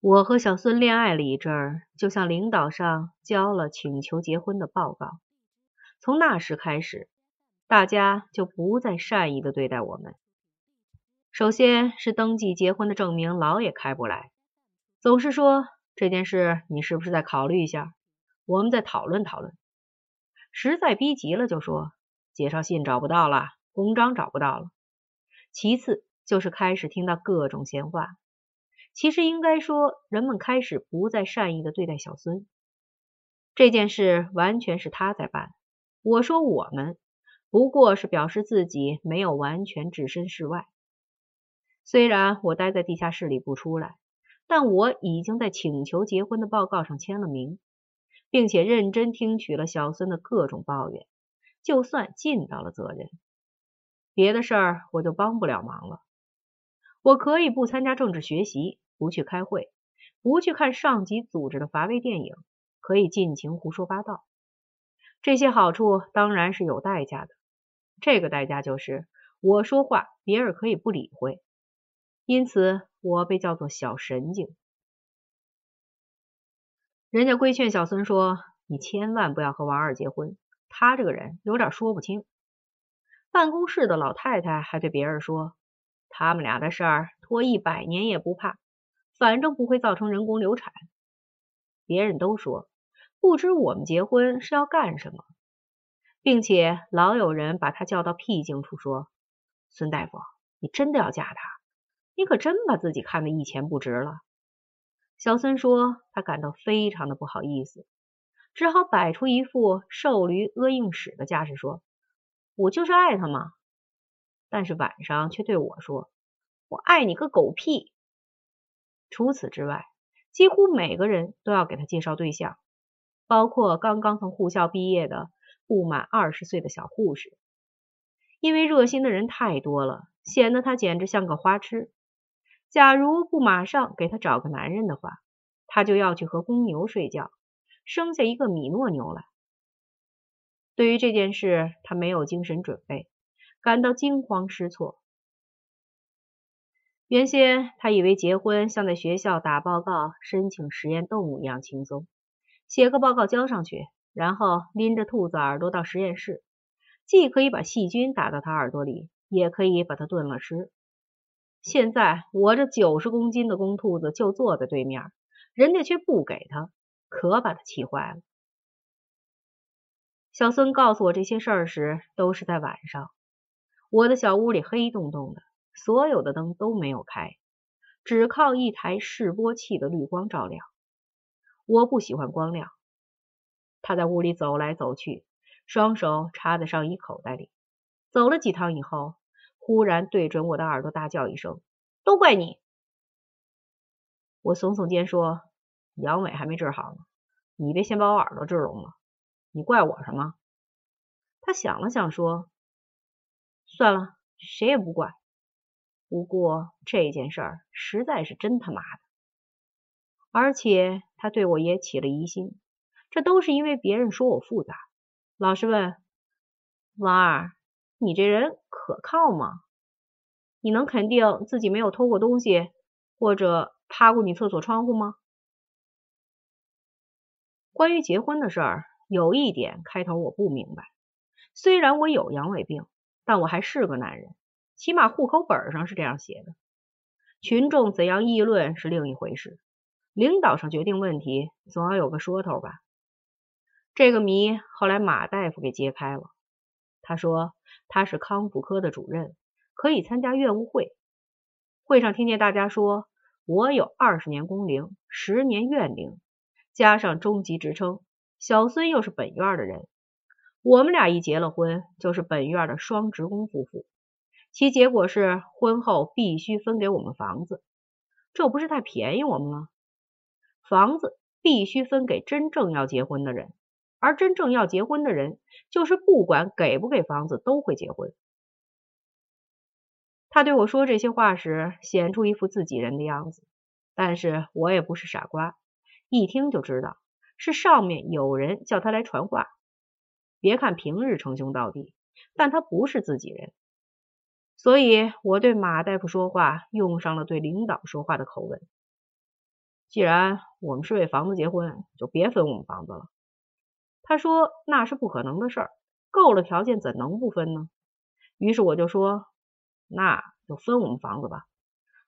我和小孙恋爱了一阵儿，就向领导上交了请求结婚的报告。从那时开始，大家就不再善意的对待我们。首先是登记结婚的证明，老也开不来，总是说这件事你是不是再考虑一下，我们再讨论讨论。实在逼急了，就说介绍信找不到了，公章找不到了。其次就是开始听到各种闲话。其实应该说，人们开始不再善意的对待小孙。这件事完全是他在办。我说我们不过是表示自己没有完全置身事外。虽然我待在地下室里不出来，但我已经在请求结婚的报告上签了名，并且认真听取了小孙的各种抱怨，就算尽到了责任。别的事儿我就帮不了忙了。我可以不参加政治学习。不去开会，不去看上级组织的乏味电影，可以尽情胡说八道。这些好处当然是有代价的，这个代价就是我说话别人可以不理会，因此我被叫做小神经。人家规劝小孙说：“你千万不要和王二结婚，他这个人有点说不清。”办公室的老太太还对别人说：“他们俩的事儿拖一百年也不怕。”反正不会造成人工流产。别人都说不知我们结婚是要干什么，并且老有人把他叫到僻静处说：“孙大夫，你真的要嫁他？你可真把自己看得一钱不值了。”小孙说他感到非常的不好意思，只好摆出一副瘦驴阿硬屎的架势说：“我就是爱他嘛。”但是晚上却对我说：“我爱你个狗屁！”除此之外，几乎每个人都要给他介绍对象，包括刚刚从护校毕业的不满二十岁的小护士。因为热心的人太多了，显得他简直像个花痴。假如不马上给他找个男人的话，他就要去和公牛睡觉，生下一个米诺牛来。对于这件事，他没有精神准备，感到惊慌失措。原先他以为结婚像在学校打报告申请实验动物一样轻松，写个报告交上去，然后拎着兔子耳朵到实验室，既可以把细菌打到他耳朵里，也可以把它炖了吃。现在我这九十公斤的公兔子就坐在对面，人家却不给他，可把他气坏了。小孙告诉我这些事儿时，都是在晚上，我的小屋里黑洞洞的。所有的灯都没有开，只靠一台示波器的绿光照亮。我不喜欢光亮。他在屋里走来走去，双手插在上衣口袋里。走了几趟以后，忽然对准我的耳朵大叫一声：“都怪你！”我耸耸肩说：“阳痿还没治好呢，你别先把我耳朵治聋了。你怪我什么？”他想了想说：“算了，谁也不怪。”不过这件事儿实在是真他妈的，而且他对我也起了疑心，这都是因为别人说我复杂，老是问王二，你这人可靠吗？你能肯定自己没有偷过东西，或者趴过你厕所窗户吗？关于结婚的事儿，有一点开头我不明白，虽然我有阳痿病，但我还是个男人。起码户口本上是这样写的，群众怎样议论是另一回事。领导上决定问题，总要有个说头吧。这个谜后来马大夫给揭开了。他说他是康复科的主任，可以参加院务会。会上听见大家说，我有二十年工龄，十年院龄，加上中级职称，小孙又是本院的人，我们俩一结了婚，就是本院的双职工夫妇。其结果是婚后必须分给我们房子，这不是太便宜我们了？房子必须分给真正要结婚的人，而真正要结婚的人就是不管给不给房子都会结婚。他对我说这些话时，显出一副自己人的样子，但是我也不是傻瓜，一听就知道是上面有人叫他来传话。别看平日称兄道弟，但他不是自己人。所以，我对马大夫说话用上了对领导说话的口吻。既然我们是为房子结婚，就别分我们房子了。他说那是不可能的事儿，够了条件怎能不分呢？于是我就说那就分我们房子吧。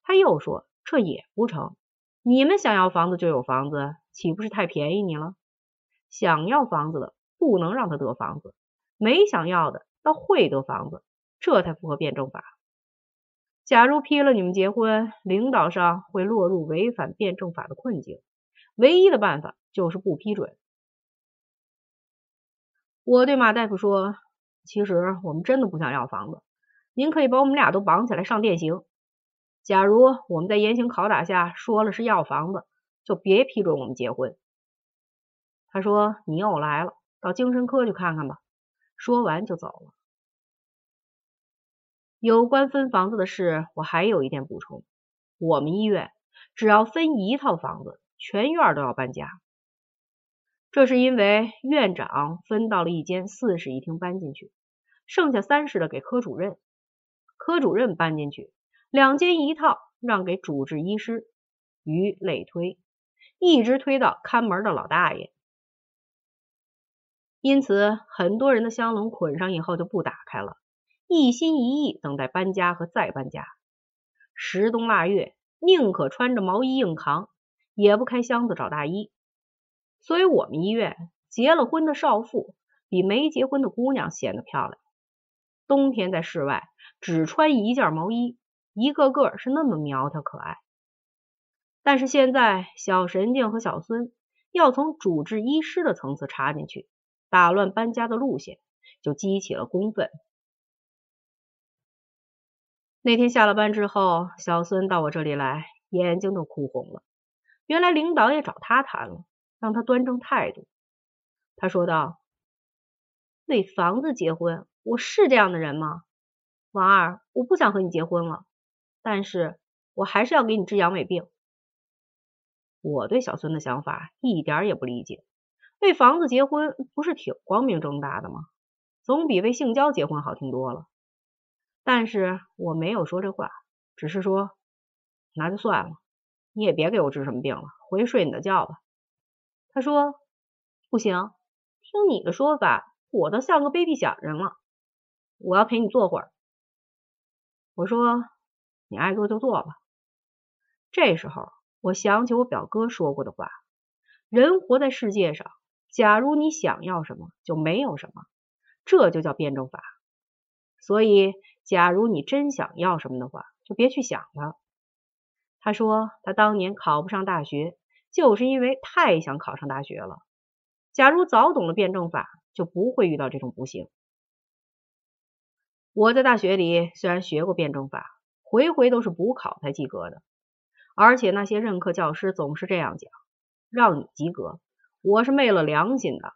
他又说这也不成，你们想要房子就有房子，岂不是太便宜你了？想要房子的不能让他得房子，没想要的倒会得房子，这才符合辩证法。假如批了你们结婚，领导上会落入违反辩证法的困境。唯一的办法就是不批准。我对马大夫说：“其实我们真的不想要房子，您可以把我们俩都绑起来上电刑。假如我们在严刑拷打下说了是要房子，就别批准我们结婚。”他说：“你又来了，到精神科去看看吧。”说完就走了。有关分房子的事，我还有一点补充：我们医院只要分一套房子，全院都要搬家。这是因为院长分到了一间四室一厅搬进去，剩下三室的给科主任，科主任搬进去，两间一套让给主治医师，于类推，一直推到看门的老大爷。因此，很多人的香笼捆上以后就不打开了。一心一意等待搬家和再搬家，十冬腊月，宁可穿着毛衣硬扛，也不开箱子找大衣。所以，我们医院结了婚的少妇比没结婚的姑娘显得漂亮。冬天在室外只穿一件毛衣，一个个是那么苗条可爱。但是现在，小神经和小孙要从主治医师的层次插进去，打乱搬家的路线，就激起了公愤。那天下了班之后，小孙到我这里来，眼睛都哭红了。原来领导也找他谈了，让他端正态度。他说道：“为房子结婚，我是这样的人吗？王二，我不想和你结婚了，但是我还是要给你治阳痿病。”我对小孙的想法一点也不理解。为房子结婚不是挺光明正大的吗？总比为性交结婚好听多了。但是我没有说这话，只是说那就算了，你也别给我治什么病了，回去睡你的觉吧。他说不行，听你的说法，我倒像个卑鄙小人了。我要陪你坐会儿。我说你爱坐就坐吧。这时候我想起我表哥说过的话：人活在世界上，假如你想要什么就没有什么，这就叫辩证法。所以。假如你真想要什么的话，就别去想了。他说他当年考不上大学，就是因为太想考上大学了。假如早懂了辩证法，就不会遇到这种不幸。我在大学里虽然学过辩证法，回回都是补考才及格的，而且那些任课教师总是这样讲：让你及格，我是昧了良心的，